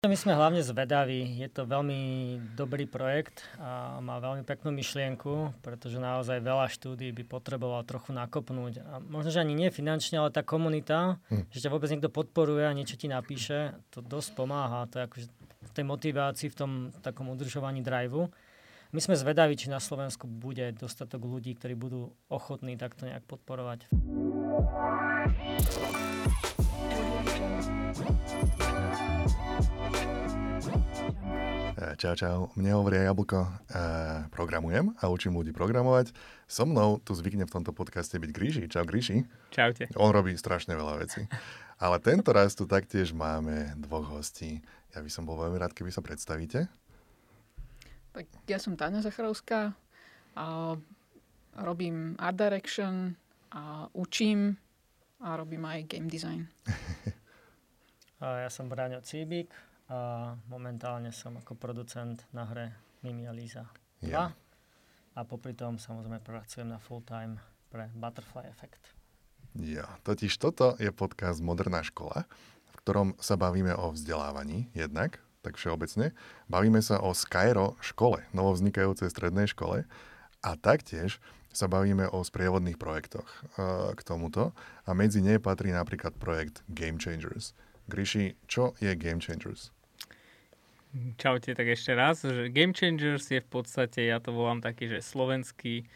My sme hlavne zvedaví. Je to veľmi dobrý projekt a má veľmi peknú myšlienku, pretože naozaj veľa štúdí by potreboval trochu nakopnúť. A možno, že ani nie finančne, ale tá komunita, hm. že ťa vôbec niekto podporuje a niečo ti napíše, to dosť pomáha. To je akože v tej motivácii, v tom takom udržovaní driveu. My sme zvedaví, či na Slovensku bude dostatok ľudí, ktorí budú ochotní takto nejak podporovať. Čau, čau. Mne hovorí Jablko. Uh, programujem a učím ľudí programovať. So mnou tu zvykne v tomto podcaste byť Gríši. Čau, Gríši. Čaute. On robí strašne veľa vecí. Ale tento raz tu taktiež máme dvoch hostí. Ja by som bol veľmi rád, keby sa predstavíte. Tak ja som Táňa Zacharovská a robím art direction a učím a robím aj game design. a ja som Braňo Cíbik, a momentálne som ako producent na hre Mimi a Lisa 2. Yeah. A popri tom samozrejme pracujem na full time pre Butterfly Effect. Ja, totiž toto je podcast Moderná škola, v ktorom sa bavíme o vzdelávaní jednak, tak všeobecne. Bavíme sa o Skyro škole, novovznikajúcej strednej škole a taktiež sa bavíme o sprievodných projektoch uh, k tomuto a medzi ne patrí napríklad projekt Game Changers. Gríši, čo je Game Changers? Čaute, tak ešte raz, že Game Changers je v podstate, ja to volám taký, že slovenský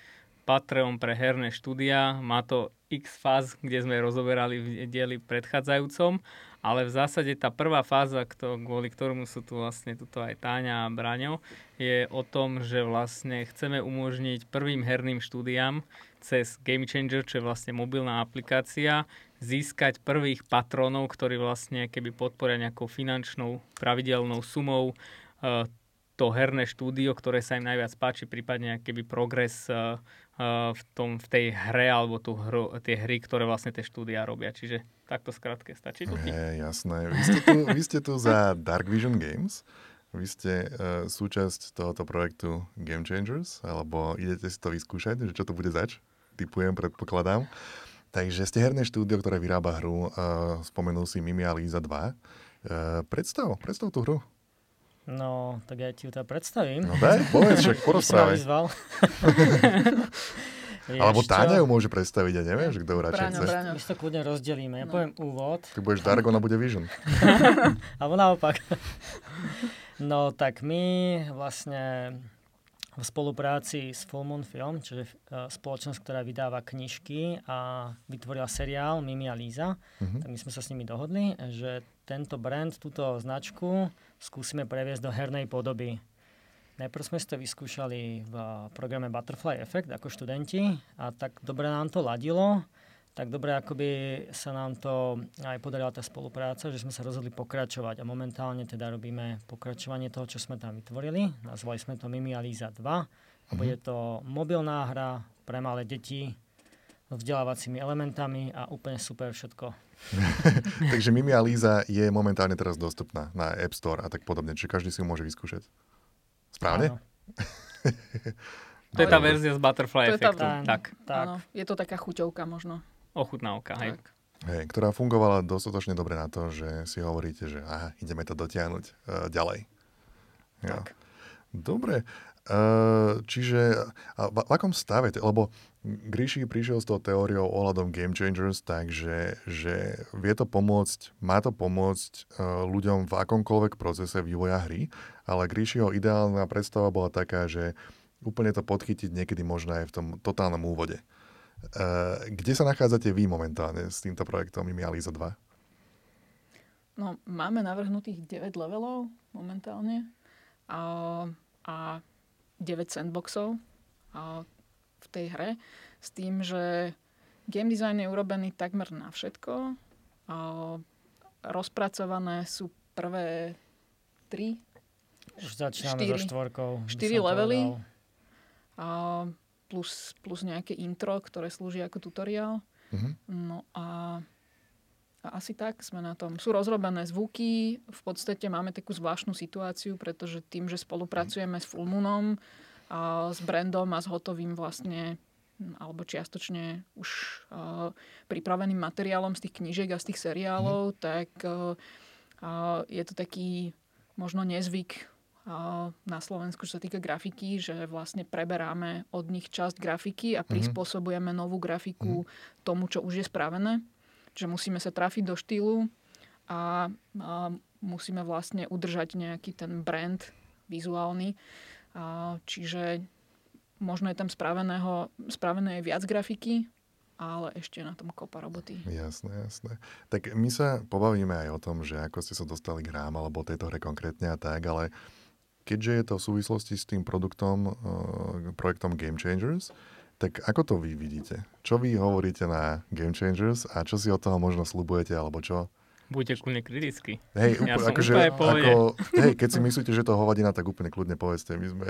Patreon pre herné štúdia. Má to x fáz, kde sme rozoberali v dieli predchádzajúcom, ale v zásade tá prvá fáza, kvôli ktorému sú tu vlastne tuto aj Táňa a Braňo, je o tom, že vlastne chceme umožniť prvým herným štúdiám cez Game Changer, čo je vlastne mobilná aplikácia, získať prvých patronov, ktorí vlastne keby podporia nejakou finančnou pravidelnou sumou uh, to herné štúdio, ktoré sa im najviac páči, prípadne keby progres uh, uh, v, tom, v tej hre alebo tú hru, tie hry, ktoré vlastne tie štúdia robia. Čiže takto skrátke stačí to? Je, jasné. Vy ste, tu, vy ste tu za Dark Vision Games. Vy ste uh, súčasť tohoto projektu Game Changers, alebo idete si to vyskúšať, že čo to bude zač? Typujem, predpokladám. Takže ste herné štúdio, ktoré vyrába hru, uh, spomenul si Mimi a Líza 2. Uh, predstav, predstav tú hru. No, tak ja ti ju teda predstavím. No daj, povedz, však porozprávaj. Alebo Táňa ju môže predstaviť, ja neviem, že kto ju radšej chce. My si to kľudne rozdelíme. Ja no. poviem úvod. Ty budeš Dark, ona bude Vision. Alebo naopak. no tak my vlastne v spolupráci s Full Moon Film, čiže uh, spoločnosť, ktorá vydáva knižky a vytvorila seriál Mimi a Líza, uh-huh. tak my sme sa s nimi dohodli, že tento brand, túto značku skúsime previesť do hernej podoby. Najprv sme si to vyskúšali v programe Butterfly Effect ako študenti a tak dobre nám to ladilo, tak dobre akoby sa nám to aj podarila tá spolupráca, že sme sa rozhodli pokračovať a momentálne teda robíme pokračovanie toho, čo sme tam vytvorili. Nazvali sme to Mimi a Líza 2 a bude mhm. to mobilná hra pre malé deti s vzdelávacími elementami a úplne super všetko. Takže Mimi a Líza je momentálne teraz dostupná na App Store a tak podobne, čiže každý si ju môže vyskúšať. Správne? to je tá verzia z Butterfly to efektu. Tá, tak. tak. Áno, je to taká chuťovka možno ochutnávka, hej. Hej, ktorá fungovala dostatočne dobre na to, že si hovoríte, že aha, ideme to dotiahnuť uh, ďalej. Ja. Tak. Dobre. Uh, čiže a v, v akom stave? Lebo Gríši prišiel s tou teóriou ohľadom Game Changers, takže že vie to pomôcť, má to pomôcť uh, ľuďom v akomkoľvek procese vývoja hry, ale Gríšiho ideálna predstava bola taká, že úplne to podchytiť niekedy možno aj v tom totálnom úvode. Uh, kde sa nachádzate vy momentálne s týmto projektom Imializa 2? No, máme navrhnutých 9 levelov momentálne a, a 9 sandboxov a, v tej hre s tým, že game design je urobený takmer na všetko. A, rozpracované sú prvé 3 už začíname 4, so štvorkou. 4 levely. A, plus, plus nejaké intro, ktoré slúži ako tutoriál. Uh-huh. No a, a asi tak sme na tom. Sú rozrobené zvuky, v podstate máme takú zvláštnu situáciu, pretože tým, že spolupracujeme s Fullmoonom, a s brandom a s hotovým vlastne alebo čiastočne už uh, pripraveným materiálom z tých knížek a z tých seriálov, mm. tak uh, je to taký možno nezvyk na Slovensku, čo sa týka grafiky, že vlastne preberáme od nich časť grafiky a mhm. prispôsobujeme novú grafiku mm-hmm. tomu, čo už je spravené. Čiže musíme sa trafiť do štýlu a, a musíme vlastne udržať nejaký ten brand vizuálny. A, čiže možno je tam spraveného, spravené viac grafiky, ale ešte na tom kopa roboty. Jasné, jasné. Tak my sa pobavíme aj o tom, že ako ste sa dostali k hrám alebo tejto hre konkrétne a tak, ale keďže je to v súvislosti s tým produktom, uh, projektom Game Changers, tak ako to vy vidíte? Čo vy hovoríte na Game Changers a čo si od toho možno slubujete, alebo čo? Buďte kľudne kriticky. Hej, ja úplne, akože, ako, hej, keď si myslíte, že to hovadina, tak úplne kľudne povedzte. My sme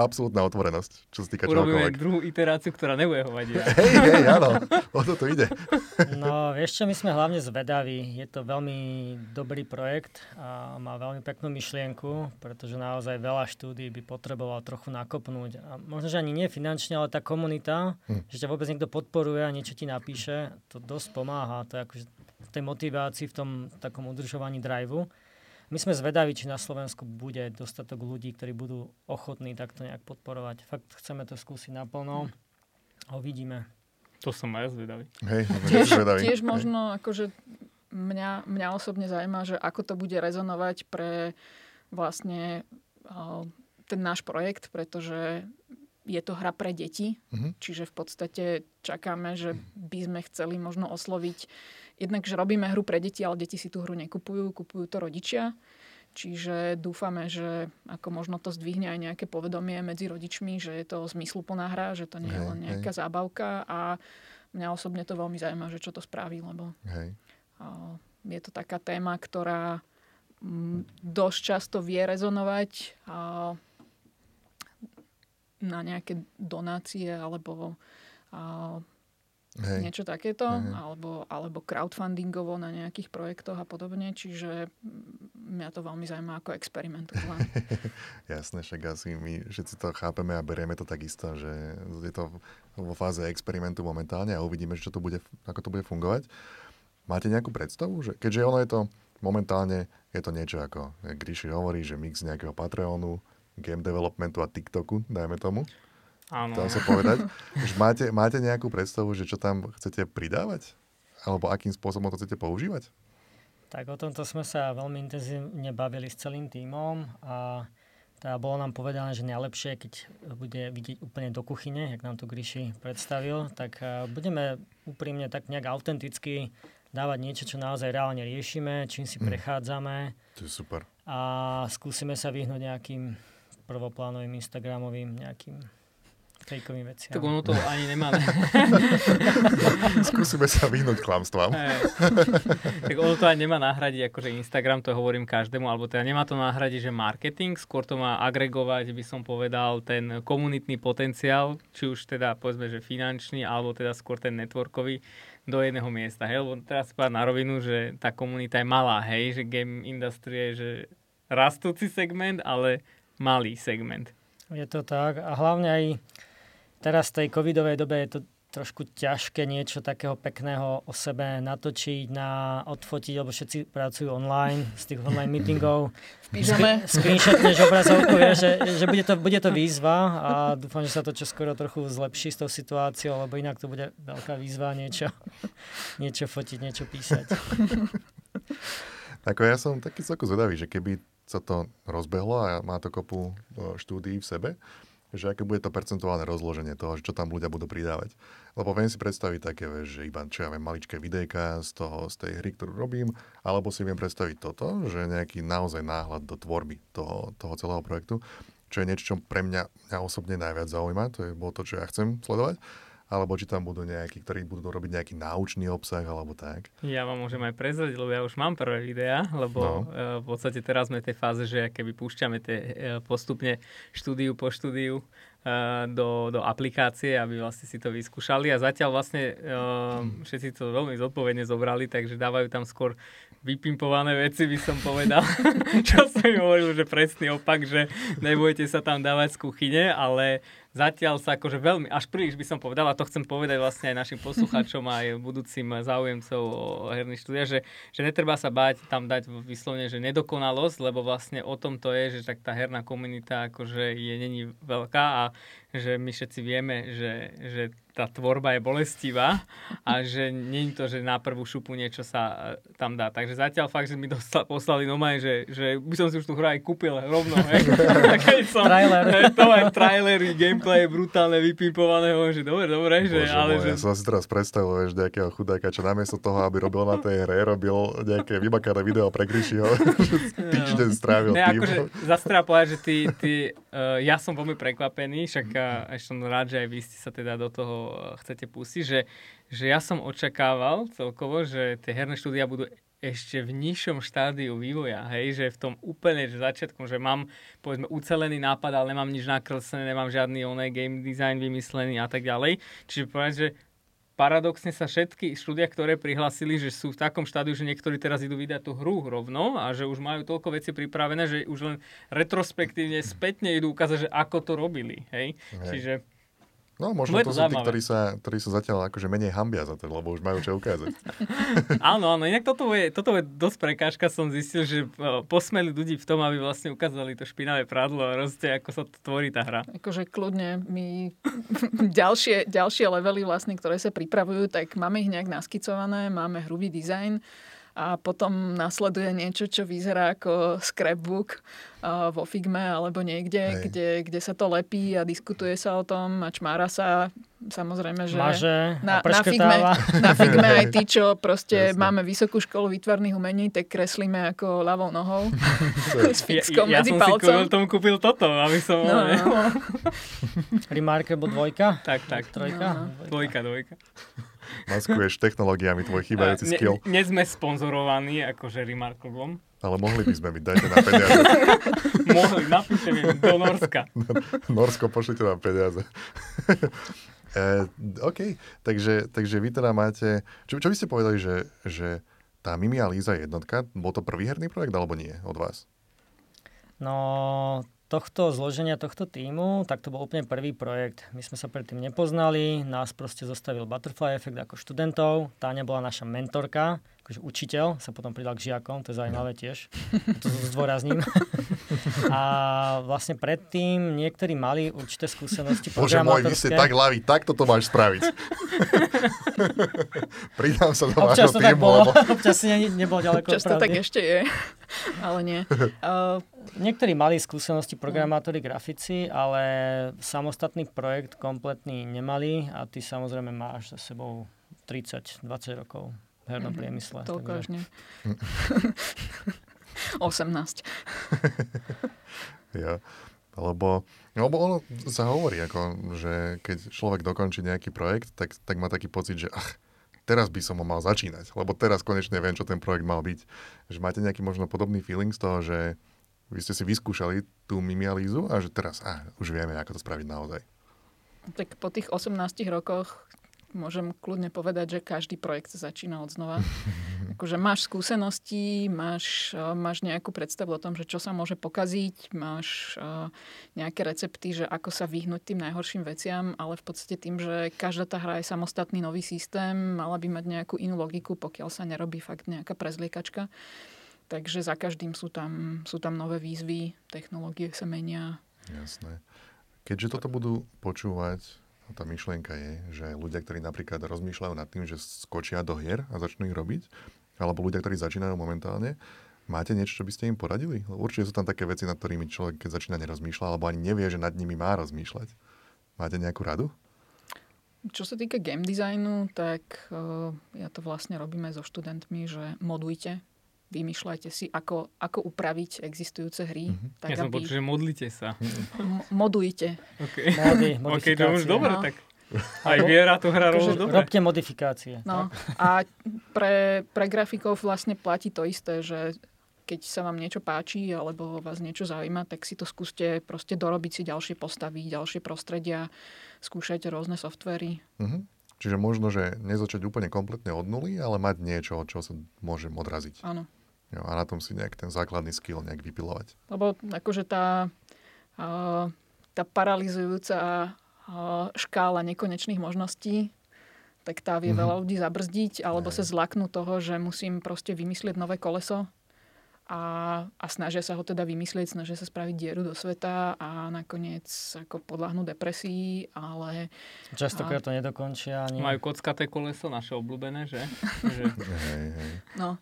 absolútna otvorenosť, čo sa týka Urobíme druhú iteráciu, ktorá nebude hovadiť. Hej, hej, áno, o to ide. No, vieš čo, my sme hlavne zvedaví. Je to veľmi dobrý projekt a má veľmi peknú myšlienku, pretože naozaj veľa štúdí by potreboval trochu nakopnúť. A možno, že ani nie finančne, ale tá komunita, hm. že ťa vôbec niekto podporuje a niečo ti napíše, to dosť pomáha. To je akože v tej motivácii, v tom takom udržovaní driveu. My sme zvedaví, či na Slovensku bude dostatok ľudí, ktorí budú ochotní takto nejak podporovať. Fakt chceme to skúsiť naplno a uvidíme. To som aj zvedavý. Hej, tiež, zvedavý. tiež možno akože mňa, mňa osobne zaujíma, že ako to bude rezonovať pre vlastne ten náš projekt, pretože je to hra pre deti, uh-huh. čiže v podstate čakáme, že by sme chceli možno osloviť jednak, že robíme hru pre deti, ale deti si tú hru nekupujú, kupujú to rodičia. Čiže dúfame, že ako možno to zdvihne aj nejaké povedomie medzi rodičmi, že je to zmysluplná hra, že to nie je len nejaká hej. zábavka a mňa osobne to veľmi zaujíma, že čo to spraví, lebo hej. je to taká téma, ktorá dosť často vie rezonovať na nejaké donácie alebo Hej. niečo takéto, Hej. alebo, alebo crowdfundingovo na nejakých projektoch a podobne, čiže mňa to veľmi zaujíma ako experiment. Jasné, však asi my všetci to chápeme a berieme to takisto, že je to vo fáze experimentu momentálne a uvidíme, čo to bude, ako to bude fungovať. Máte nejakú predstavu? Že, keďže ono je to momentálne, je to niečo ako Gríši hovorí, že mix nejakého Patreonu, game developmentu a TikToku, dajme tomu. Áno. Dá sa povedať. Už máte, máte nejakú predstavu, že čo tam chcete pridávať? Alebo akým spôsobom to chcete používať? Tak o tomto sme sa veľmi intenzívne bavili s celým tímom a teda bolo nám povedané, že najlepšie, keď bude vidieť úplne do kuchyne, jak nám to Gríši predstavil, tak budeme úprimne tak nejak autenticky dávať niečo, čo naozaj reálne riešime, čím si hm. prechádzame. To je super. A skúsime sa vyhnúť nejakým prvoplánovým Instagramovým nejakým fejkovým veciam. Tak ono to ani nemá... Skúsime sa vyhnúť klamstvám. tak ono to ani nemá nahradiť, akože Instagram, to hovorím každému, alebo teda nemá to nahradiť, že marketing, skôr to má agregovať, by som povedal, ten komunitný potenciál, či už teda povedzme, že finančný, alebo teda skôr ten networkový do jedného miesta. Hej? Lebo teraz povedať na rovinu, že tá komunita je malá, hej, že game industry je že rastúci segment, ale malý segment. Je to tak a hlavne aj teraz v tej covidovej dobe je to trošku ťažké niečo takého pekného o sebe natočiť, na odfotiť, lebo všetci pracujú online, z tých online meetingov. V pyžame. Screenshotneš obrazovku, vieš, že, že bude, to, bude to výzva a dúfam, že sa to čoskoro trochu zlepší s tou situáciou, lebo inak to bude veľká výzva niečo, niečo fotiť, niečo písať. Ako ja som taký celko zvedavý, že keby sa to rozbehlo a má to kopu štúdií v sebe, že aké bude to percentuálne rozloženie toho, čo tam ľudia budú pridávať. Lebo viem si predstaviť také, že iba, čo ja viem, maličké videjka z, toho, z tej hry, ktorú robím, alebo si viem predstaviť toto, že nejaký naozaj náhľad do tvorby toho, toho celého projektu, čo je niečo, čo pre mňa, mňa osobne najviac zaujíma, to je bolo to, čo ja chcem sledovať alebo či tam budú nejakí, ktorí budú robiť nejaký náučný obsah, alebo tak. Ja vám môžem aj prezradiť, lebo ja už mám prvé videá, lebo no. v podstate teraz sme v tej fáze, že keby púšťame tie e, postupne štúdiu po štúdiu e, do, do aplikácie, aby vlastne si to vyskúšali a zatiaľ vlastne e, všetci to veľmi zodpovedne zobrali, takže dávajú tam skôr vypimpované veci, by som povedal. Čo som im hovoril, že presný opak, že nebudete sa tam dávať z kuchyne, ale zatiaľ sa akože veľmi, až príliš by som povedal, a to chcem povedať vlastne aj našim poslucháčom aj budúcim záujemcov o herný štúdia, že, že netreba sa báť tam dať vyslovene, že nedokonalosť, lebo vlastne o tom to je, že tak tá herná komunita akože je není veľká a že my všetci vieme, že, že tá tvorba je bolestivá a že nie je to, že na prvú šupu niečo sa e, tam dá. Takže zatiaľ fakt, že mi dostal, poslali nomaj, že, že by som si už tú hru aj kúpil rovno. Hej. som, Trailer. Hej, to aj trailery, gameplay brutálne vypimpované, že dobre, dobre. Že, Bože ale, môj, že... Ja som si teraz predstavil, vieš, nejakého chudáka, čo namiesto toho, aby robil na tej hre, robil nejaké vymakané video pre Grishiho. Týždeň strávil ne, tým. akože, povedať, že ty, ty, uh, ja som veľmi prekvapený, však uh, som rád, že aj vy ste sa teda do toho uh, chcete pustiť, že, že ja som očakával celkovo, že tie herné štúdia budú ešte v nižšom štádiu vývoja, hej, že v tom úplne že začiatkom, že mám povedzme ucelený nápad, ale nemám nič nakreslené, nemám žiadny oné game design vymyslený a tak ďalej. Čiže povedať, že paradoxne sa všetky štúdia, ktoré prihlásili, že sú v takom štádiu, že niektorí teraz idú vydať tú hru rovno a že už majú toľko vecí pripravené, že už len retrospektívne spätne idú ukázať, že ako to robili. Hej? hej. Čiže No, možno to, to sú tí, ktorí sa, ktorí sa zatiaľ akože menej hambia za to, lebo už majú čo ukázať. áno, áno, inak toto je, toto je dosť prekážka, som zistil, že posmeli ľudí v tom, aby vlastne ukázali to špinavé pradlo a roste, ako sa to tvorí tá hra. Akože kľudne my ďalšie, ďalšie levely vlastne, ktoré sa pripravujú, tak máme ich nejak naskicované, máme hrubý dizajn, a potom nasleduje niečo, čo vyzerá ako scrapbook uh, vo Figme alebo niekde, kde, kde sa to lepí a diskutuje sa o tom a čmára sa. Samozrejme, že Maže na, na, Figme, na Figme aj tí, čo proste Jasne. máme vysokú školu výtvarných umení, tak kreslíme ako ľavou nohou s fixkom ja, ja medzi palcom. Ja som si tomu kúpil toto, aby som... No, no. Remarkable dvojka? Tak, tak. Trojka? No, no. Dvojka, dvojka. Maskuješ technológiami tvoj chýbajúci ne, skill. Nie sme sponzorovaní akože Remarkablom. Ale mohli by sme byť, dajte nám peniaze. mohli, napíšeme do Norska. Norsko, pošlite nám peniaze. e, OK, takže, takže vy teda máte... Čo, čo by ste povedali, že, že tá Mimi a Líza jednotka, bol to prvý herný projekt, alebo nie od vás? No, tohto zloženia tohto týmu, tak to bol úplne prvý projekt. My sme sa predtým nepoznali, nás proste zostavil Butterfly Effect ako študentov. Táňa bola naša mentorka, akože učiteľ, sa potom pridal k žiakom, to je zaujímavé tiež. To zdôrazním. A vlastne predtým niektorí mali určité skúsenosti Bože môj, vy ste tak laví, tak toto máš spraviť. Pridám sa do občas to týmu, tak bolo, lebo... občas si ne, nebol ďaleko Občas to tak ešte je, ale nie. Uh, Niektorí mali skúsenosti programátori, grafici, ale samostatný projekt kompletný nemali a ty samozrejme máš za sebou 30-20 rokov hernom mm-hmm. priemysle. Toľko až nie. 18. ja. Lebo, lebo ono sa hovorí, ako, že keď človek dokončí nejaký projekt, tak, tak má taký pocit, že ach, teraz by som ho mal začínať, lebo teraz konečne viem, čo ten projekt mal byť. Že máte nejaký možno podobný feeling z toho, že vy ste si vyskúšali tú mimialízu a že teraz ah, už vieme, ako to spraviť naozaj. Tak po tých 18 rokoch môžem kľudne povedať, že každý projekt sa začína od znova. akože máš skúsenosti, máš, eh, máš nejakú predstavu o tom, že čo sa môže pokaziť, máš uh, nejaké recepty, že ako sa vyhnúť tým najhorším veciam, ale v podstate tým, že každá tá hra je samostatný nový systém, mala by mať nejakú inú logiku, pokiaľ sa nerobí fakt nejaká prezliekačka. Takže za každým sú tam, sú tam nové výzvy, technológie sa menia. Jasné. Keďže toto budú počúvať tá myšlienka je, že ľudia, ktorí napríklad rozmýšľajú nad tým, že skočia do hier a začnú ich robiť, alebo ľudia, ktorí začínajú momentálne, máte niečo, čo by ste im poradili? Určite sú tam také veci, nad ktorými človek, keď začína, nerozmýšľa, alebo ani nevie, že nad nimi má rozmýšľať. Máte nejakú radu? Čo sa týka game designu, tak uh, ja to vlastne robíme so študentmi, že modujte vymýšľajte si, ako, ako upraviť existujúce hry. Mm-hmm. Tak, ja som aby... počul, že modlite sa. M- modujte. Okay. Mody, OK, to už dobre, no. tak aj viera tu hrá rolu dobre. Robte modifikácie. No. A pre, pre grafikov vlastne platí to isté, že keď sa vám niečo páči alebo vás niečo zaujíma, tak si to skúste proste dorobiť si ďalšie postavy, ďalšie prostredia, skúšajte rôzne softvery. Mm-hmm. Čiže možno, že nezačať úplne kompletne od nuly, ale mať niečo, od čoho sa môžem odraziť. Áno. Jo, a na tom si nejak ten základný skill nejak vypilovať. Lebo akože tá, tá paralizujúca škála nekonečných možností, tak tá vie mm-hmm. veľa ľudí zabrzdiť, alebo sa zlaknú toho, že musím proste vymyslieť nové koleso a, a snažia sa ho teda vymyslieť, snažia sa spraviť dieru do sveta a nakoniec ako podľahnú depresii, ale... Častokrát to nedokončia. Ani... Majú kockaté koleso, naše obľúbené, že? že... no.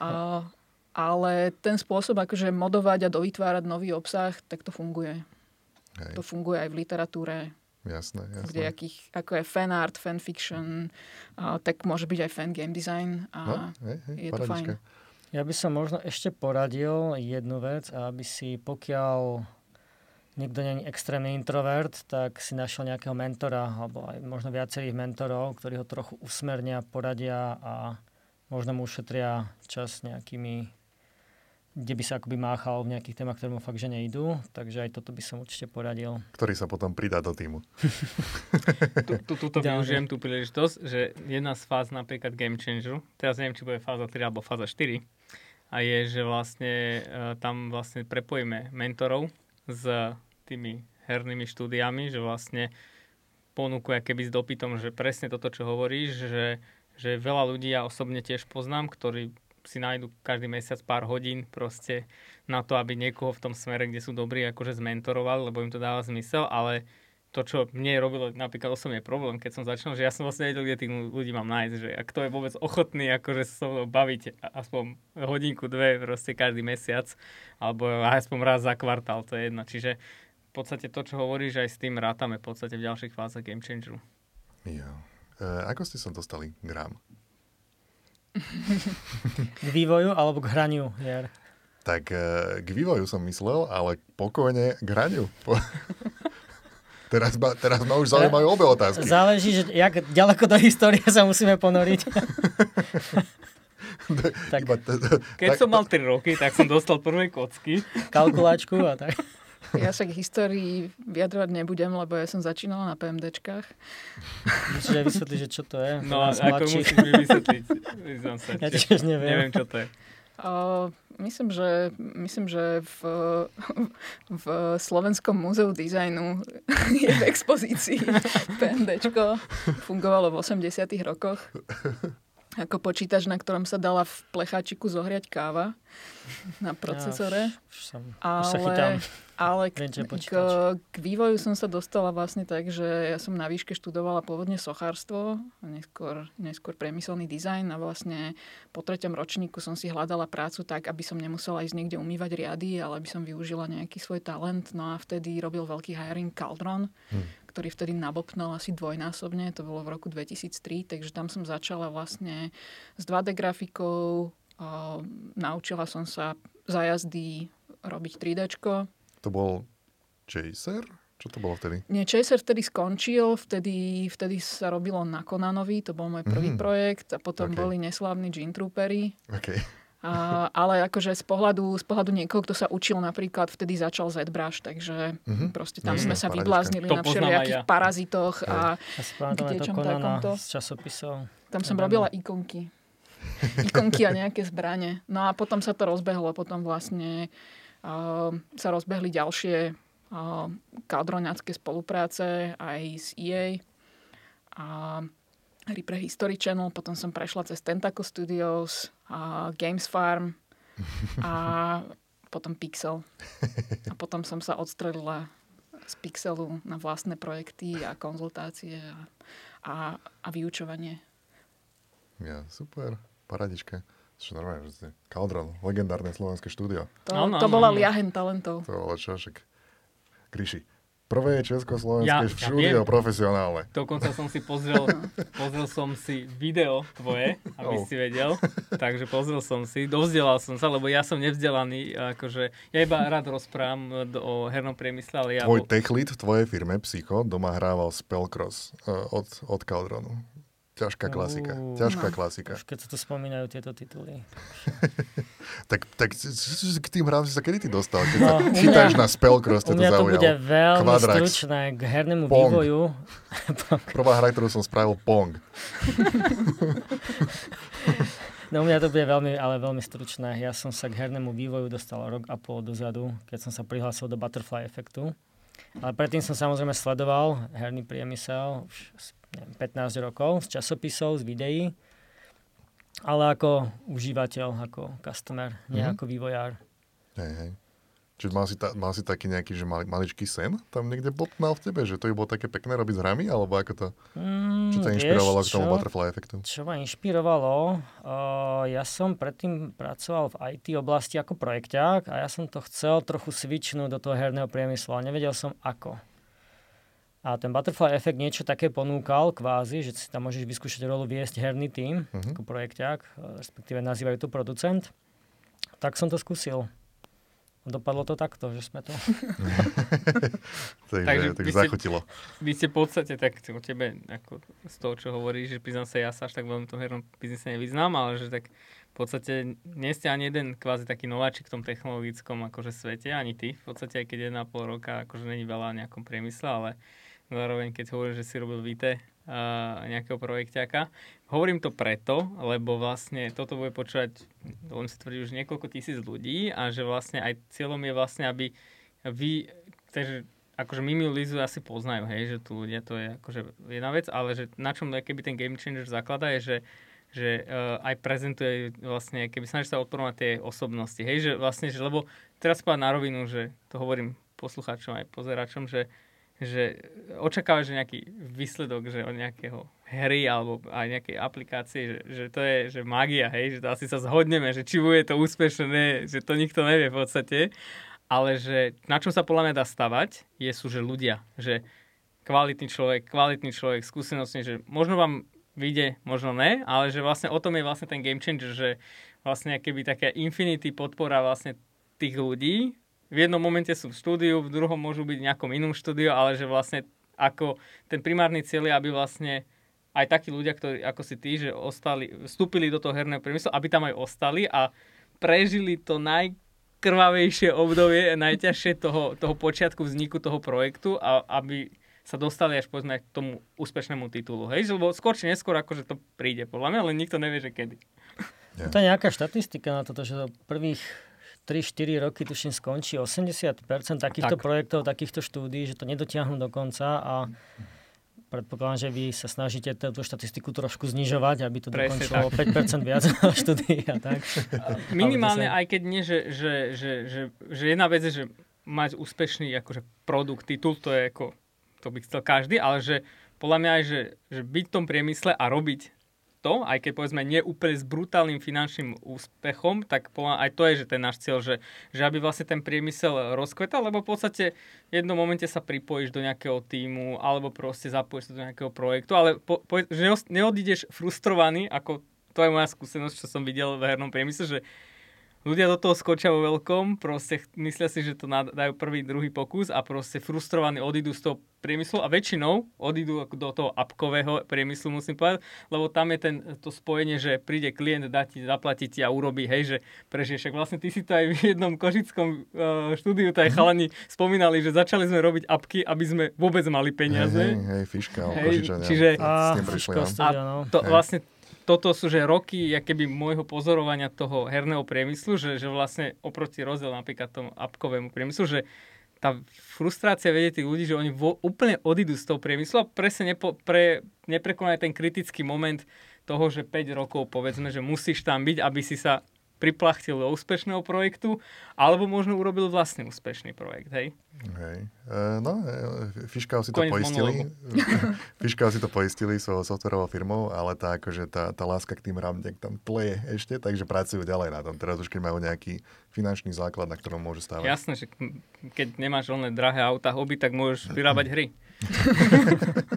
A, ale ten spôsob, akože modovať a dovytvárať nový obsah, tak to funguje. Hej. To funguje aj v literatúre. Jasné, jasné. Kde akých, ako je fan art, fan fiction, a, tak môže byť aj fan game design a no, hej, hej, je paradička. to fajn. Ja by som možno ešte poradil jednu vec, aby si pokiaľ niekto nie je extrémny introvert, tak si našiel nejakého mentora, alebo aj možno viacerých mentorov, ktorí ho trochu usmernia, poradia a možno mu ušetria čas nejakými kde by sa akoby máchal v nejakých témach, ktoré mu fakt, že nejdú. Takže aj toto by som určite poradil. Ktorý sa potom pridá do týmu. tu, tu, tuto využijem tú príležitosť, že jedna z fáz napríklad Game Changer, teraz neviem, či bude fáza 3 alebo fáza 4, a je, že vlastne uh, tam vlastne prepojíme mentorov s tými hernými štúdiami, že vlastne ponúkuje keby s dopytom, že presne toto, čo hovoríš, že, že veľa ľudí ja osobne tiež poznám, ktorí si nájdu každý mesiac pár hodín proste na to, aby niekoho v tom smere, kde sú dobrí, akože zmentorovali, lebo im to dáva zmysel, ale to, čo mne robilo napríklad osobne problém, keď som začal, že ja som vlastne vedel, kde tých ľudí mám nájsť, že kto je vôbec ochotný akože sa so mnou baviť aspoň hodinku, dve proste každý mesiac, alebo aspoň raz za kvartál, to je jedno. Čiže v podstate to, čo hovoríš, aj s tým rátame v podstate v ďalších fázach Game Changeru. Jo. E, ako ste sa dostali k? k vývoju alebo k hraniu hier? Tak e, k vývoju som myslel, ale pokojne k hraniu. Teraz ma, teraz ma už zaujímajú obe otázky. Záleží, že jak ďaleko do histórie sa musíme ponoriť. tak. Keď tak, som mal 3 roky, tak som dostal prvé kocky. Kalkulačku a tak. Ja sa k histórii vyjadrovať nebudem, lebo ja som začínala na PMDčkách. Musíš aj vysvetliť, že čo to je. No, ako musíš mi vysvetliť. Ja tiež neviem. Neviem, čo to je. Uh, myslím, že, myslím, že v, v Slovenskom múzeu dizajnu je v expozícii PNDčko. Fungovalo v 80 rokoch ako počítač, na ktorom sa dala v plecháčiku zohriať káva na procesore. Ja, už, už som, ale, už sa chytám. Ale k, k, k vývoju som sa dostala vlastne tak, že ja som na výške študovala pôvodne sochárstvo, neskôr, neskôr priemyselný dizajn a vlastne po treťom ročníku som si hľadala prácu tak, aby som nemusela ísť niekde umývať riady, ale aby som využila nejaký svoj talent. No a vtedy robil veľký hiring Caldron, hmm ktorý vtedy nabopnul asi dvojnásobne, to bolo v roku 2003, takže tam som začala vlastne s 2D grafikou, uh, naučila som sa za jazdy robiť 3D. To bol Chaser? Čo to bolo vtedy? Nie, Chaser vtedy skončil, vtedy, vtedy sa robilo na Konanovi, to bol môj prvý mm. projekt a potom okay. boli neslávni Gene Troopery. Okay. A, ale akože z pohľadu, z pohľadu niekoho, kto sa učil napríklad, vtedy začal ZBrush, takže mm-hmm. proste tam mm, sme sa vybláznili na všelijakých ja. parazitoch a, a kde čom takomto. z časopisov. Tam som robila ikonky. Ikonky a nejaké zbranie. No a potom sa to rozbehlo, potom vlastne sa rozbehli ďalšie uh, kadroňacké spolupráce aj s EA a hry pre History Channel, potom som prešla cez Tentacle Studios, a Games Farm a potom Pixel. A potom som sa odstrelila z Pixelu na vlastné projekty a konzultácie a, a, a vyučovanie. Ja, super. Paradička. Čo normálne, že Kaldron, legendárne slovenské štúdio. To, no, no, to bola no, liahen talentov. To bolo čo, však. Gríši, prvé československé ja, štúdio ja profesionálne. Dokonca som si pozrel, pozrel som si video tvoje, aby oh. si vedel. Takže pozrel som si, dovzdelal som sa, lebo ja som nevzdelaný, akože ja iba rád rozprávam o hernom priemysle, ale ja... Tvoj bol... tech lead v tvojej firme Psycho doma hrával Spellcross uh, od, od Caldronu. Ťažká klasika. Uh, ťažká no. klasika. Už keď sa tu spomínajú tieto tituly. tak, tak k tým hrám si sa kedy ty dostal? Keď no, sa chytáš na Spellcross, to zaujal. to bude veľmi Quadrax. stručné k hernému Pong. vývoju. Prvá hra, ktorú som spravil, Pong. no u mňa to bude veľmi, ale veľmi stručné. Ja som sa k hernému vývoju dostal rok a pol dozadu, keď som sa prihlásil do Butterfly efektu Ale predtým som samozrejme sledoval herný priemysel už neviem, 15 rokov z časopisov, z videí, ale ako užívateľ, ako customer, nie mm-hmm. ako vývojár. Hej, hej. Čiže mal si, ta, mal si taký nejaký, že mali, maličký sen tam niekde botnal v tebe, že to by bolo také pekné robiť s hrami, alebo ako to, mm, čo ťa inšpirovalo vieš, k tomu čo, butterfly efektu? Čo ma inšpirovalo? Uh, ja som predtým pracoval v IT oblasti ako projekťák a ja som to chcel trochu svičnúť do toho herného priemyslu, ale nevedel som ako. A ten butterfly efekt niečo také ponúkal kvázi, že si tam môžeš vyskúšať rolu viesť herný tým uh-huh. ako projekťák, respektíve nazývajú to producent. Tak som to skúsil. Dopadlo to takto, že sme to... Takže, Takže tak zachutilo. Vy ste v podstate tak o tebe, ako z toho, čo hovoríš, že priznám sa, ja sa až tak veľmi v tom hernom biznise nevyznám, ale že tak v podstate nie ste ani jeden kvázi taký nováčik v tom technologickom akože svete, ani ty. V podstate aj keď jedna pol roka akože není veľa v nejakom priemysle, ale zároveň keď hovoríš, že si robil VT uh, nejakého projekťaka. Hovorím to preto, lebo vlastne toto bude počúvať, dovolím si tvrdiť, už niekoľko tisíc ľudí a že vlastne aj cieľom je vlastne, aby vy, takže akože Mimiu Lizu asi poznajú, hej, že tu ľudia, to je akože jedna vec, ale že na čom keby ten Game Changer zaklada je, že že uh, aj prezentuje vlastne, keby snaží sa odporovať tie osobnosti, hej, že vlastne, že lebo teraz povedať na rovinu, že to hovorím poslucháčom aj pozeračom, že že očakávaš nejaký výsledok, že od nejakého hry alebo aj nejakej aplikácie, že, že to je že magia, hej, že to asi sa zhodneme, že či bude to úspešné, že to nikto nevie v podstate, ale že na čom sa podľa mňa dá stavať, je sú, že ľudia, že kvalitný človek, kvalitný človek, skúsenostne, že možno vám vyjde, možno ne, ale že vlastne o tom je vlastne ten game changer, že vlastne keby taká infinity podpora vlastne tých ľudí, v jednom momente sú v štúdiu, v druhom môžu byť v nejakom inom štúdiu, ale že vlastne ako ten primárny cieľ je, aby vlastne aj takí ľudia, ktorí ako si ty, že ostali, vstúpili do toho herného priemyslu, aby tam aj ostali a prežili to najkrvavejšie obdobie, najťažšie toho, toho počiatku vzniku toho projektu a aby sa dostali až povedzme k tomu úspešnému titulu. Hej, lebo skôr či neskôr akože to príde podľa mňa, ale nikto nevie, že kedy. Yeah. To je nejaká štatistika na toto, že do prvých 3-4 roky, tuším, skončí 80% takýchto tak. projektov, takýchto štúdí, že to nedotiahnu do konca a predpokladám, že vy sa snažíte túto štatistiku trošku znižovať, aby to Presne dokončilo tak. 5% viac štúdí a tak. Minimálne, sa... aj keď nie, že, že, že, že, že jedna vec je, že mať úspešný akože produkt, titul, to je ako, to by chcel každý, ale že podľa mňa aj, že, že byť v tom priemysle a robiť to, aj keď povedzme nie úplne s brutálnym finančným úspechom, tak aj to je, že ten náš cieľ, že, že aby vlastne ten priemysel rozkvetal, lebo v podstate v jednom momente sa pripojíš do nejakého týmu alebo proste zapojíš sa do nejakého projektu, ale po, po, že neodídeš frustrovaný, ako to je moja skúsenosť, čo som videl v hernom priemysle, že ľudia do toho skočia vo veľkom, proste myslia si, že to dajú prvý, druhý pokus a proste frustrovaní odídu z toho priemyslu a väčšinou odídu do toho apkového priemyslu, musím povedať, lebo tam je ten, to spojenie, že príde klient, dá ti, zaplatí ti a urobí, hej, že prežiješ. Však vlastne ty si to aj v jednom kožickom uh, štúdiu, to aj mhm. chalani spomínali, že začali sme robiť apky, aby sme vôbec mali peniaze. Hej, hej, hej fiška, hej, čiže, a, a to hej. vlastne toto sú že roky keby môjho pozorovania toho herného priemyslu, že, že vlastne oproti rozdiel napríklad tomu apkovému priemyslu, že tá frustrácia vedie tých ľudí, že oni vo, úplne odídu z toho priemyslu a presne nepo, pre, neprekonajú ten kritický moment toho, že 5 rokov povedzme, že musíš tam byť, aby si sa priplachtil do úspešného projektu, alebo možno urobil vlastný úspešný projekt, hej? Hej. E, no, e, Fiškal si to poistili. Fiškal si to poistili so softwarovou firmou, ale tá, akože tá, tá láska k tým RAM tam tleje ešte, takže pracujú ďalej na tom. Teraz už keď majú nejaký finančný základ, na ktorom môžu stávať. Jasné, že keď nemáš oné drahé auta, hobby, tak môžeš vyrábať hry.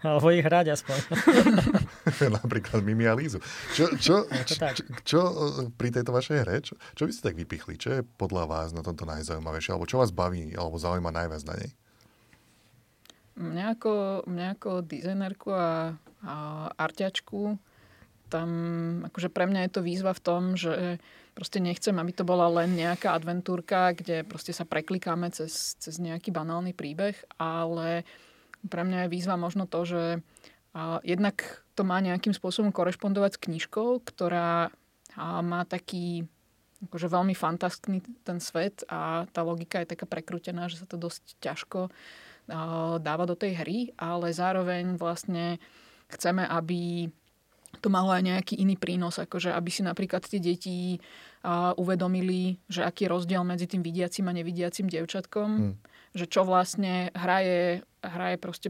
Alebo ich hrať aspoň. Napríklad Mimi a Lízu. Čo, čo, čo, čo, čo pri tejto vašej hre, čo, čo by ste tak vypichli? Čo je podľa vás na tomto najzaujímavejšie? Alebo čo vás baví, alebo zaujíma najviac na nej? Mňa ako, mňa ako dizajnerku a, a arťačku tam, akože pre mňa je to výzva v tom, že proste nechcem, aby to bola len nejaká adventúrka, kde proste sa preklikáme cez, cez nejaký banálny príbeh, ale pre mňa je výzva možno to, že jednak to má nejakým spôsobom korešpondovať s knižkou, ktorá má taký akože veľmi fantastický ten svet a tá logika je taká prekrútená, že sa to dosť ťažko dáva do tej hry, ale zároveň vlastne chceme, aby to malo aj nejaký iný prínos, akože aby si napríklad tie deti uvedomili, že aký je rozdiel medzi tým vidiacim a nevidiacim dievčatkom, hmm. Že čo vlastne hraje, hraje proste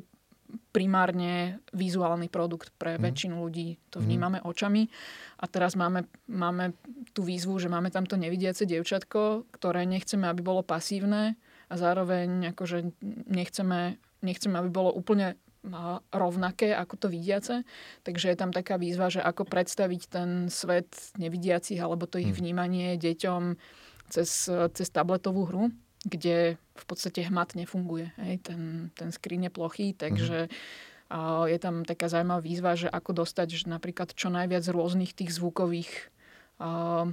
primárne vizuálny produkt pre mm. väčšinu ľudí. To mhm. vnímame mm. očami. A teraz máme, máme tú výzvu, že máme tamto nevidiace dievčatko, ktoré nechceme, aby bolo pasívne a zároveň akože nechceme, nechceme, aby bolo úplne rovnaké ako to vidiace. Takže je tam taká výzva, že ako predstaviť ten svet nevidiacich alebo to ich mhm. vnímanie deťom cez, cez tabletovú hru kde v podstate hmat nefunguje. Hej, ten, ten screen je plochý, takže mm-hmm. a je tam taká zaujímavá výzva, že ako dostať že napríklad čo najviac rôznych tých zvukových a,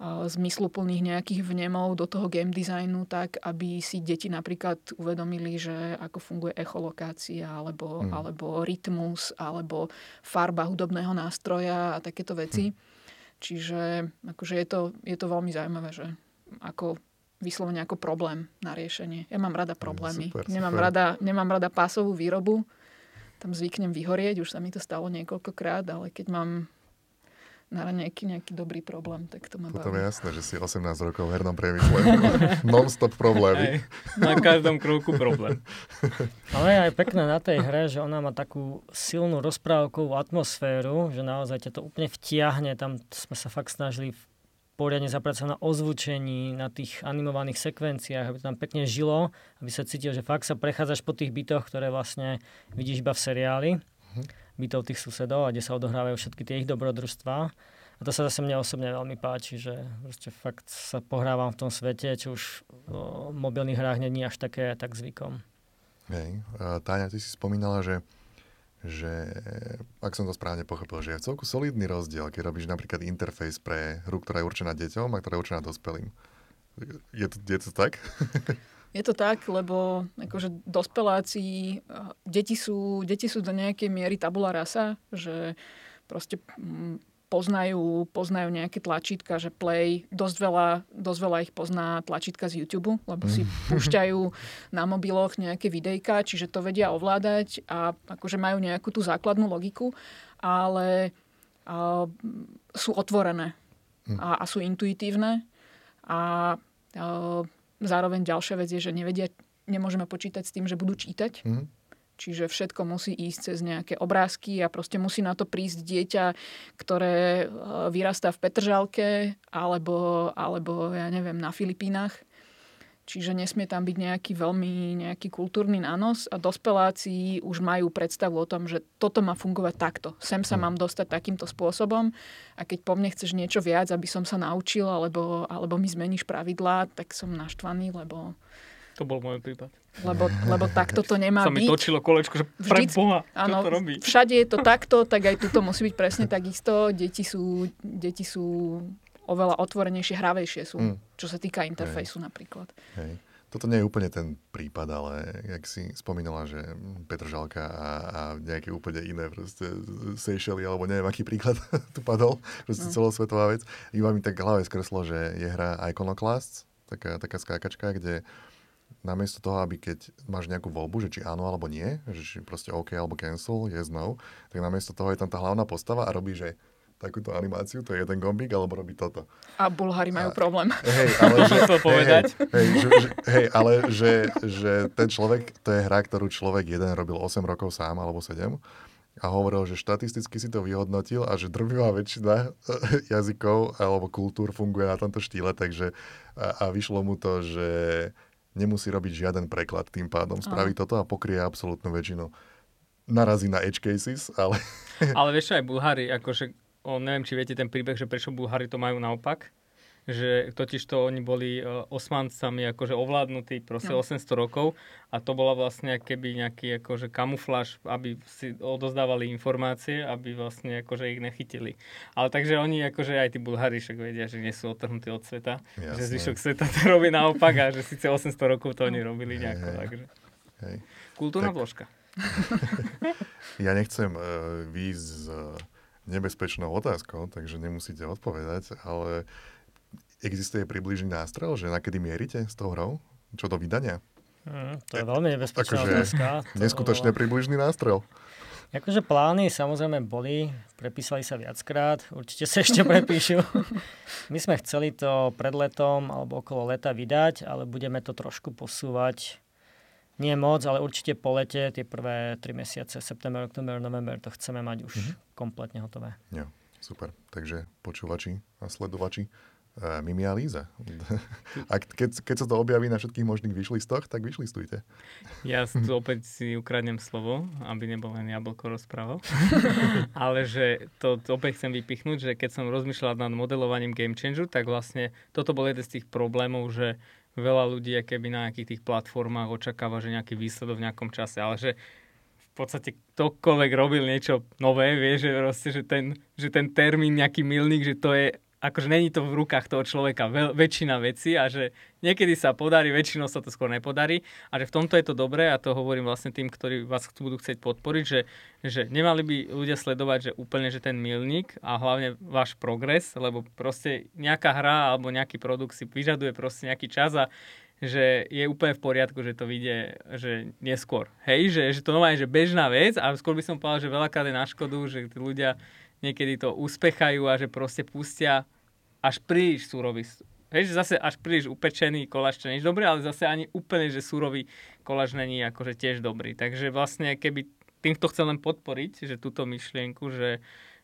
a zmysluplných nejakých vnemov do toho game designu tak, aby si deti napríklad uvedomili, že ako funguje echolokácia, alebo, mm. alebo rytmus, alebo farba hudobného nástroja a takéto veci. Mm. Čiže akože je, to, je to veľmi zaujímavé, že ako vyslovene ako problém na riešenie. Ja mám rada problémy. Super, nemám, super. Rada, nemám rada pásovú výrobu. Tam zvyknem vyhorieť, už sa mi to stalo niekoľkokrát, ale keď mám na nejaký, nejaký dobrý problém, tak to ma Potom baví. je jasné, že si 18 rokov v hernom priemysle. Non-stop problémy. Aj, na každom kroku problém. Ale je aj pekné na tej hre, že ona má takú silnú rozprávkovú atmosféru, že naozaj ťa to úplne vtiahne. Tam sme sa fakt snažili poriadne zapracovať na ozvučení, na tých animovaných sekvenciách, aby to tam pekne žilo, aby sa cítil, že fakt sa prechádzaš po tých bytoch, ktoré vlastne vidíš iba v seriáli, uh-huh. bytov tých susedov, kde sa odohrávajú všetky tie ich dobrodružstvá. A to sa zase mne osobne veľmi páči, že proste fakt sa pohrávam v tom svete, čo už o mobilných hrách není až také tak zvykom. Hej. Táňa, ty si spomínala, že že ak som to správne pochopil, že je celku solidný rozdiel, keď robíš napríklad interfejs pre hru, ktorá je určená deťom a ktorá je určená dospelým. Je to, je to tak? Je to tak, lebo akože dospeláci, deti sú, deti sú do nejakej miery tabula rasa, že proste mm, poznajú, poznajú nejaké tlačítka, že play, dosť veľa, dosť veľa ich pozná tlačítka z YouTube, lebo si mm. púšťajú na mobiloch nejaké videjka, čiže to vedia ovládať a akože majú nejakú tú základnú logiku, ale a, sú otvorené mm. a, a sú intuitívne a, a zároveň ďalšia vec je, že nevedia, nemôžeme počítať s tým, že budú čítať. Mm Čiže všetko musí ísť cez nejaké obrázky a proste musí na to prísť dieťa, ktoré e, vyrastá v Petržalke alebo, alebo ja neviem, na Filipínach. Čiže nesmie tam byť nejaký veľmi nejaký kultúrny nános a dospeláci už majú predstavu o tom, že toto má fungovať takto. Sem sa hm. mám dostať takýmto spôsobom a keď po mne chceš niečo viac, aby som sa naučil alebo, alebo mi zmeníš pravidlá, tak som naštvaný, lebo to bol môj prípad. Lebo, lebo takto to nemá Sa byť. mi točilo kolečko, že pre Vždy, Boha, áno, to robí? Všade je to takto, tak aj tuto musí byť presne takisto. Deti sú, deti sú oveľa otvorenejšie, hravejšie sú, mm. čo sa týka interfejsu Hej. napríklad. Hej. Toto nie je úplne ten prípad, ale jak si spomínala, že Petržalka a, a nejaké úplne iné proste Seychelles, alebo neviem, aký príklad tu padol, proste no. celosvetová vec. Iba mi tak hlave skreslo, že je hra Iconoclasts, taká, taká skákačka, kde namiesto toho, aby keď máš nejakú voľbu, že či áno alebo nie, že či proste OK alebo cancel, yes, no, tak namiesto toho je tam tá hlavná postava a robí, že takúto animáciu, to je jeden gombík, alebo robí toto. A Bulhári majú a, problém. Hej, ale že, to povedať. Hej, hej, že, že, hej, ale že, že ten človek, to je hra, ktorú človek jeden robil 8 rokov sám, alebo 7 a hovoril, že štatisticky si to vyhodnotil a že drvivá väčšina jazykov alebo kultúr funguje na tomto štýle, takže a, a vyšlo mu to, že nemusí robiť žiaden preklad tým pádom. Spraví toto a pokrie absolútnu väčšinu. Narazí na edge cases, ale... ale vieš čo, aj Bulhári, akože, o, neviem, či viete ten príbeh, že prečo Bulhári to majú naopak že totiž to oni boli uh, osmancami akože ovládnutí proste no. 800 rokov a to bola vlastne keby nejaký akože kamufláž, aby si odozdávali informácie, aby vlastne akože ich nechytili. Ale takže oni akože aj tí Bulhári však vedia, že nie sú otrhnutí od sveta, Jasné. že zvyšok sveta to robí naopak a že síce 800 rokov to oni robili nejako. Hej, takže. Hej. Kultúrna tak... vložka. ja nechcem uh, výjsť s uh, nebezpečnou otázkou, takže nemusíte odpovedať, ale existuje približný nástrel, že na kedy mierite s tou hrou? Čo do vydania? Mm, to je veľmi nebezpečná akože otázka. Neskutočne približný nástrel. Akože plány samozrejme boli, prepísali sa viackrát, určite sa ešte prepíšu. My sme chceli to pred letom alebo okolo leta vydať, ale budeme to trošku posúvať nie moc, ale určite po lete, tie prvé tri mesiace, september, oktober, november, to chceme mať už mm-hmm. kompletne hotové. Jo, super. Takže počúvači a sledovači, Mimi a Líza. a keď, keď sa to objaví na všetkých možných vyšlistoch, tak vyšlistujte. Ja tu opäť si ukradnem slovo, aby nebol len jablko rozprával. ale že to, to opäť chcem vypichnúť, že keď som rozmýšľal nad modelovaním Game Changer, tak vlastne toto bol jeden z tých problémov, že veľa ľudí keby na nejakých tých platformách očakáva, že nejaký výsledok v nejakom čase, ale že v podstate ktokoľvek robil niečo nové, vie, že, proste, že, ten, že ten termín, nejaký milník, že to je akože není to v rukách toho človeka veľ, väčšina vecí a že niekedy sa podarí, väčšinou sa to skôr nepodarí a že v tomto je to dobré a to hovorím vlastne tým, ktorí vás budú chcieť podporiť, že, že nemali by ľudia sledovať, že úplne, že ten milník a hlavne váš progres, lebo proste nejaká hra alebo nejaký produkt si vyžaduje proste nejaký čas a že je úplne v poriadku, že to vyjde že neskôr. Hej, že, že to nová je že bežná vec a skôr by som povedal, že veľakrát je na škodu, že tí ľudia niekedy to uspechajú a že proste pustia až príliš súrový. Že zase až príliš upečený koláč to nie je dobré, ale zase ani úplne, že súrový koláč není akože tiež dobrý. Takže vlastne keby týmto chcem len podporiť, že túto myšlienku, že,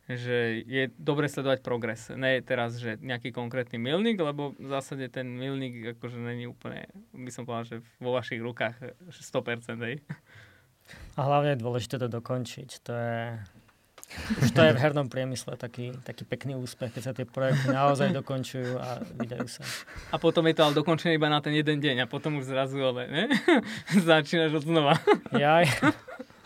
že je dobre sledovať progres. Nie je teraz, že nejaký konkrétny milník, lebo v zásade ten milník akože není úplne, by som povedal, že vo vašich rukách 100%. Hej. A hlavne je dôležité to dokončiť. To je už to je v hernom priemysle taký, taký pekný úspech, keď sa tie projekty naozaj dokončujú a vydajú sa. A potom je to ale dokončené iba na ten jeden deň a potom už zrazu ale, ne? Začínaš od znova. Jaj.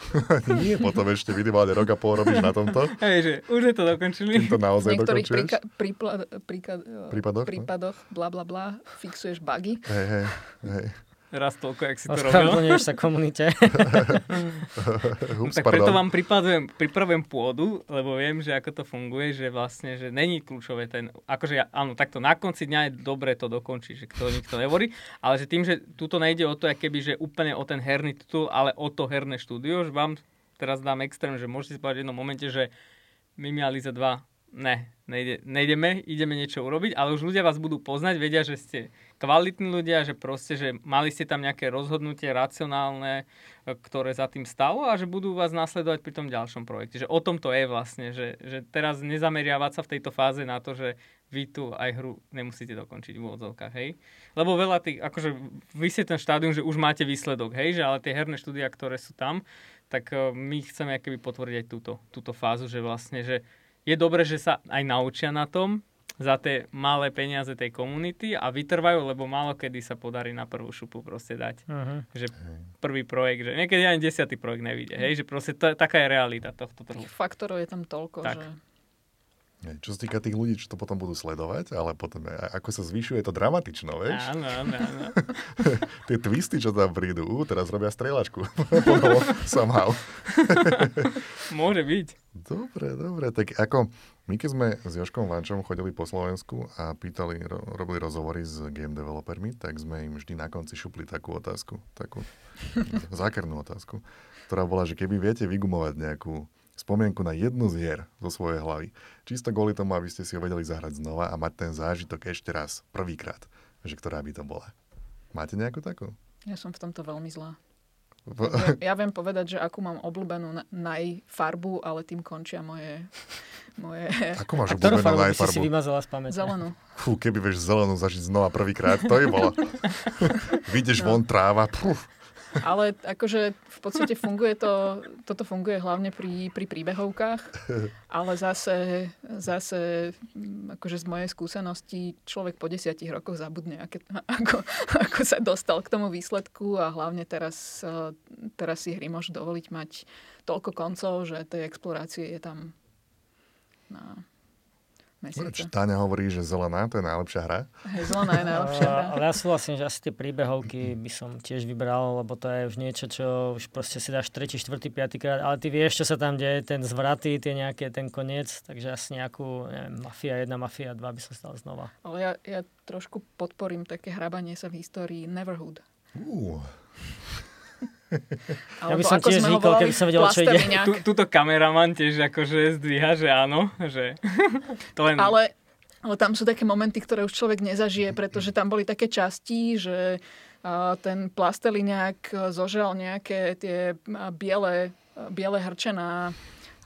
Nie, potom ešte minimálne rok a pol robíš na tomto. Hej, že už je to dokončili. Tým to naozaj v niektorých príka, prípla, príka, prípadoch, prípadoch bla bla bla, fixuješ bugy. Hej, hej, hej raz toľko, jak si to robil. sa komunite. Ups, tak preto vám pripravujem, pripravujem pôdu, lebo viem, že ako to funguje, že vlastne, že není kľúčové ten, akože ja, áno, takto na konci dňa je dobre to dokončiť, že to nikto nevorí, ale že tým, že tuto nejde o to, keby, že úplne o ten herný titul, ale o to herné štúdio, že vám teraz dám extrém, že môžete si povedať v jednom momente, že Mimia Liza 2 ne, nejde, nejdeme, ideme niečo urobiť, ale už ľudia vás budú poznať, vedia, že ste kvalitní ľudia, že proste, že mali ste tam nejaké rozhodnutie racionálne, e, ktoré za tým stalo a že budú vás nasledovať pri tom ďalšom projekte. Že o tom to je vlastne, že, že teraz nezameriavať sa v tejto fáze na to, že vy tu aj hru nemusíte dokončiť v úvodzovkách, hej? Lebo veľa tých, akože vy ste ten štádium, že už máte výsledok, hej? Že ale tie herné štúdia, ktoré sú tam, tak e, my chceme keby potvrdiť aj túto, túto fázu, že vlastne, že je dobré, že sa aj naučia na tom za tie malé peniaze tej komunity a vytrvajú, lebo málo kedy sa podarí na prvú šupu proste dať. Uh-huh. Že prvý projekt, že niekedy ani desiatý projekt nevíde. Hej, že proste to, taká je realita tohto trhu. Faktorov je tam toľko, tak. že čo sa týka tých ľudí, čo to potom budú sledovať, ale potom ako sa zvyšuje to dramatično, vieš? Áno, áno, áno. Tie twisty, čo tam prídu, uh, teraz robia strieľačku. Somehow. Môže byť. Dobre, dobre. Tak ako my keď sme s Joškom Vančom chodili po Slovensku a pýtali, ro, robili rozhovory s game developermi, tak sme im vždy na konci šupli takú otázku, takú zákernú otázku, ktorá bola, že keby viete vygumovať nejakú spomienku na jednu z hier zo svojej hlavy. Čisto kvôli tomu, aby ste si ho vedeli zahrať znova a mať ten zážitok ešte raz, prvýkrát, že ktorá by to bola. Máte nejakú takú? Ja som v tomto veľmi zlá. Ja, ja viem povedať, že akú mám obľúbenú najfarbu, ale tým končia moje... moje... Ako máš obľúbenú najfarbu? si vymazala z pamäte? Zelenú. Fú, keby vieš zelenú zažiť znova prvýkrát, to je bolo. Vidíš no. von tráva, puf. Ale akože v podstate funguje to, toto funguje hlavne pri, pri príbehovkách, ale zase, zase akože z mojej skúsenosti človek po desiatich rokoch zabudne, aké, ako, ako sa dostal k tomu výsledku a hlavne teraz, teraz si hry môžu dovoliť mať toľko koncov, že tej explorácie je tam na mesiace. Táňa hovorí, že zelená to je najlepšia hra. Hej, zelená je najlepšia hra. Ale ja súhlasím, že asi tie príbehovky by som tiež vybral, lebo to je už niečo, čo už proste si dáš tretí, štvrtý, piatý krát, ale ty vieš, čo sa tam deje, ten zvraty, tie nejaké, ten koniec, takže asi nejakú, neviem, Mafia 1, Mafia 2 by som stal znova. Ale ja, ja trošku podporím také hrabanie sa v histórii Neverhood. Uh. Ja by som tiež zvykol, keby som vedel, čo ide. Tu, tuto kameraman tiež akože zdvíha, že áno, že to len... Ale, ale tam sú také momenty, ktoré už človek nezažije, pretože tam boli také časti, že ten plasteliniak zožal nejaké tie biele, biele hrčená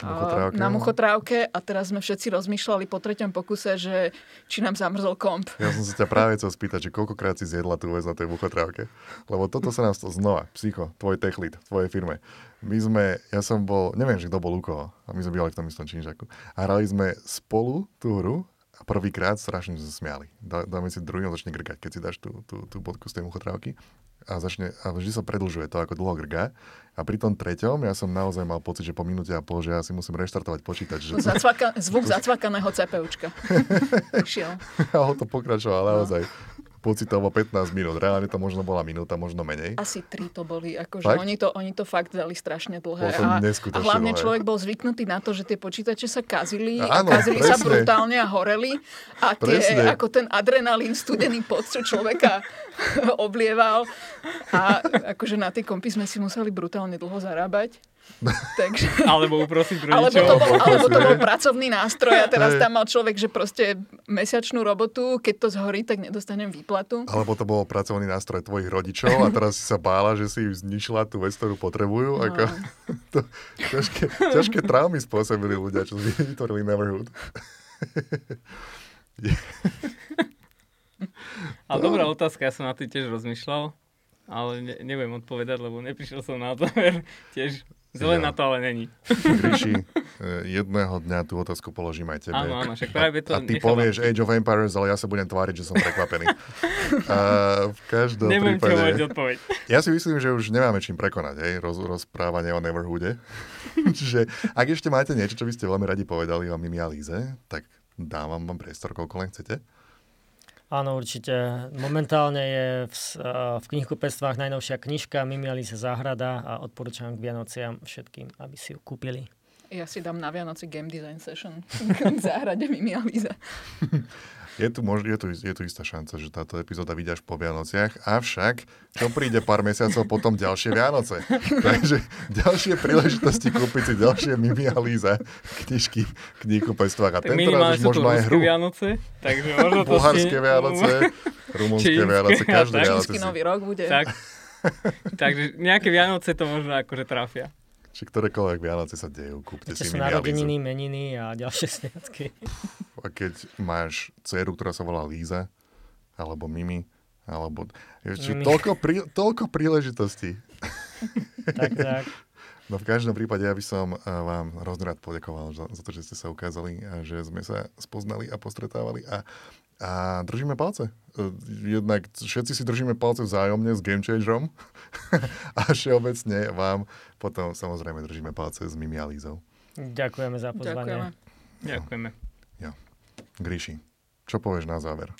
Muchotrávke. na muchotrávke a teraz sme všetci rozmýšľali po treťom pokuse, že či nám zamrzol komp. Ja som sa ťa práve chcel spýtať, že koľkokrát si zjedla tú vec na tej muchotrávke. Lebo toto sa nás to znova, psycho, tvoj tech lead, v tvojej firme. My sme, ja som bol, neviem, že kto bol u koho, a my sme bývali v tom istom činžaku. A hrali sme spolu tú hru a prvýkrát strašne sme smiali. Dáme si druhý, on začne grkať, keď si dáš tú, tú, tú bodku z tej muchotrávky a, začne, a vždy sa predlžuje to, ako dlho grga. A pri tom treťom ja som naozaj mal pocit, že po minúte a pol, že ja si musím reštartovať počítač. Že... Zacvaka, zvuk zacvakaného CPUčka. a ho to pokračoval naozaj. No pocitovo 15 minút. Reálne to možno bola minúta, možno menej. Asi 3 to boli. Akože oni, to, oni to fakt dali strašne dlhé. A, a hlavne dlhé. človek bol zvyknutý na to, že tie počítače sa kazili Áno, a kazili presne. sa brutálne a horeli. A tie, presne. ako ten adrenalín, studený pod, čo človeka oblieval. A akože na tie kompy sme si museli brutálne dlho zarábať. Takže... Alebo uprosiť rodičov. Alebo to, bol, alebo to bol pracovný nástroj a teraz tam mal človek, že proste mesačnú robotu, keď to zhorí, tak nedostanem výplatu. Alebo to bol pracovný nástroj tvojich rodičov a teraz si sa bála, že si zničila tú vec, ktorú potrebujú. No. Ako, to, ťažké, ťažké traumy spôsobili ľudia, čo vytvorili Neverhood. Ale dobrá otázka, ja som na to tiež rozmýšľal, ale ne, neviem odpovedať, lebo neprišiel som na záver tiež Zelená ja. to ale není. Gríši, eh, jedného dňa tú otázku položím aj tebe. Áno, áno, však práve to... A, a ty povieš Age of Empires, ale ja sa budem tváriť, že som prekvapený. a v každom Neviem, prípade... odpoveď. Ja si myslím, že už nemáme čím prekonať, hej, roz, rozprávanie o Neverhoode. Čiže ak ešte máte niečo, čo by ste veľmi radi povedali o Mimi a Líze, tak dávam vám priestor, koľko len chcete. Áno, určite. Momentálne je v, v knihkupectvách najnovšia knižka Mimiali sa záhrada a odporúčam k Vianociam všetkým, aby si ju kúpili. Ja si dám na Vianoci game design session k záhrade Mimi Aliza. Je tu, mož, je, tu, je tu istá šanca, že táto epizóda vyjde až po Vianociach, avšak čo príde pár mesiacov potom ďalšie Vianoce. Takže ďalšie príležitosti kúpiť si ďalšie Mimi a Líza knižky v knihkupectvách. A tento raz už možno aj hru. Vianoce, takže možno to Bulharské si... Vianoce, rumunské Vianoce, každé Vianoce. nový rok bude. Tak. Takže nejaké Vianoce to možno akože trafia. Či ktorékoľvek Vianoce sa dejú, kúpte Ešte si sú narodeniny, meniny a ďalšie sviatky. A keď máš dceru, ktorá sa volá Líza, alebo Mimi, alebo... Mimi. Toľko, prí, toľko príležitostí. tak, tak. No v každom prípade ja by som eh, vám hrozne rád poďakoval za, za to, že ste sa ukázali a že sme sa spoznali a postretávali a a držíme palce. Jednak všetci si držíme palce vzájomne s Game Changerom a všeobecne vám potom samozrejme držíme palce s Mimi a Lízou. Ďakujeme za pozvanie. Ďakujeme. Ďakujeme. Ja. Gríši, čo povieš na záver?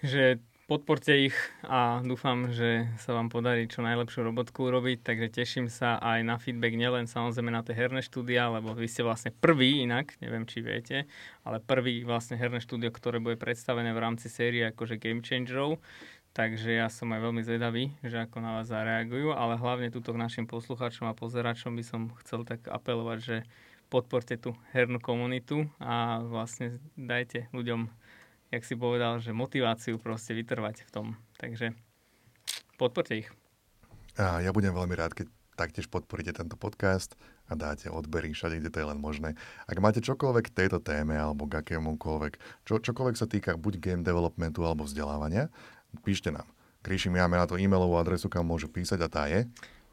Že podporte ich a dúfam, že sa vám podarí čo najlepšiu robotku urobiť, takže teším sa aj na feedback, nielen samozrejme na tie herné štúdia, lebo vy ste vlastne prvý inak, neviem či viete, ale prvý vlastne herné štúdio, ktoré bude predstavené v rámci série akože Game Changerov, takže ja som aj veľmi zvedavý, že ako na vás zareagujú, ale hlavne túto k našim poslucháčom a pozeračom by som chcel tak apelovať, že podporte tú hernú komunitu a vlastne dajte ľuďom jak si povedal, že motiváciu proste vytrvať v tom. Takže podporte ich. A ja budem veľmi rád, keď taktiež podporíte tento podcast a dáte odbery všade, kde to je len možné. Ak máte čokoľvek k tejto téme alebo k akémukoľvek, čo, čokoľvek sa týka buď game developmentu alebo vzdelávania, píšte nám. Kríši, my máme na to e-mailovú adresu, kam môžu písať a tá je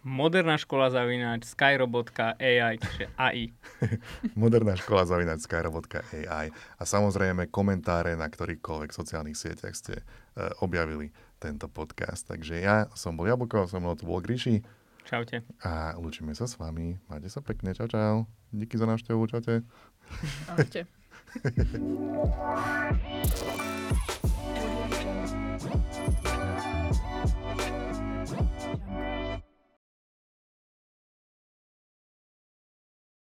Moderná škola zavináč skyrobot.ai, čiže AI. Moderná škola zavináč skyrobot.ai. A samozrejme komentáre na ktorýchkoľvek sociálnych sieťach ste uh, objavili tento podcast. Takže ja som bol Jablko, som mnou tu bol Gríši. Čaute. A lúčime sa s vami. Majte sa pekne. Čau, čau. Díky za návštevu. Čaute. Ahojte.